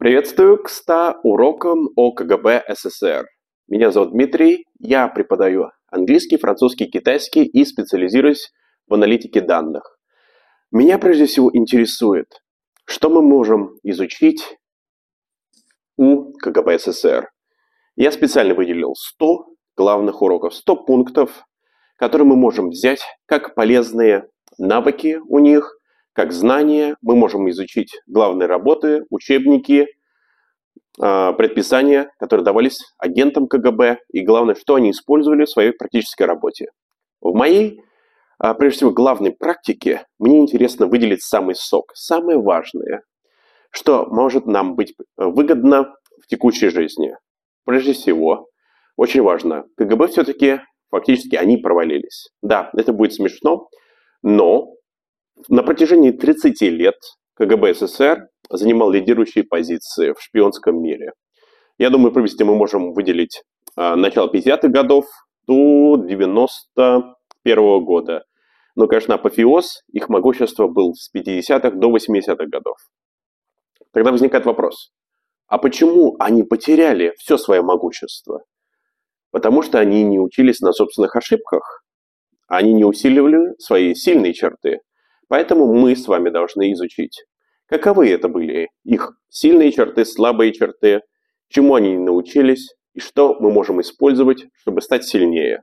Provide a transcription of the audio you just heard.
Приветствую к 100 урокам о КГБ СССР. Меня зовут Дмитрий, я преподаю английский, французский, китайский и специализируюсь в аналитике данных. Меня прежде всего интересует, что мы можем изучить у КГБ СССР. Я специально выделил 100 главных уроков, 100 пунктов, которые мы можем взять как полезные навыки у них, как знания. Мы можем изучить главные работы, учебники, а, предписания, которые давались агентам КГБ, и главное, что они использовали в своей практической работе. В моей, а, прежде всего, главной практике мне интересно выделить самый сок, самое важное, что может нам быть выгодно в текущей жизни. Прежде всего, очень важно, КГБ все-таки фактически они провалились. Да, это будет смешно, но на протяжении 30 лет КГБ СССР занимал лидирующие позиции в шпионском мире. Я думаю, привести мы можем выделить а, начало 50-х годов до 91 -го года. Но, конечно, апофеоз их могущества был с 50-х до 80-х годов. Тогда возникает вопрос, а почему они потеряли все свое могущество? Потому что они не учились на собственных ошибках, они не усиливали свои сильные черты. Поэтому мы с вами должны изучить, каковы это были их сильные черты, слабые черты, чему они научились и что мы можем использовать, чтобы стать сильнее.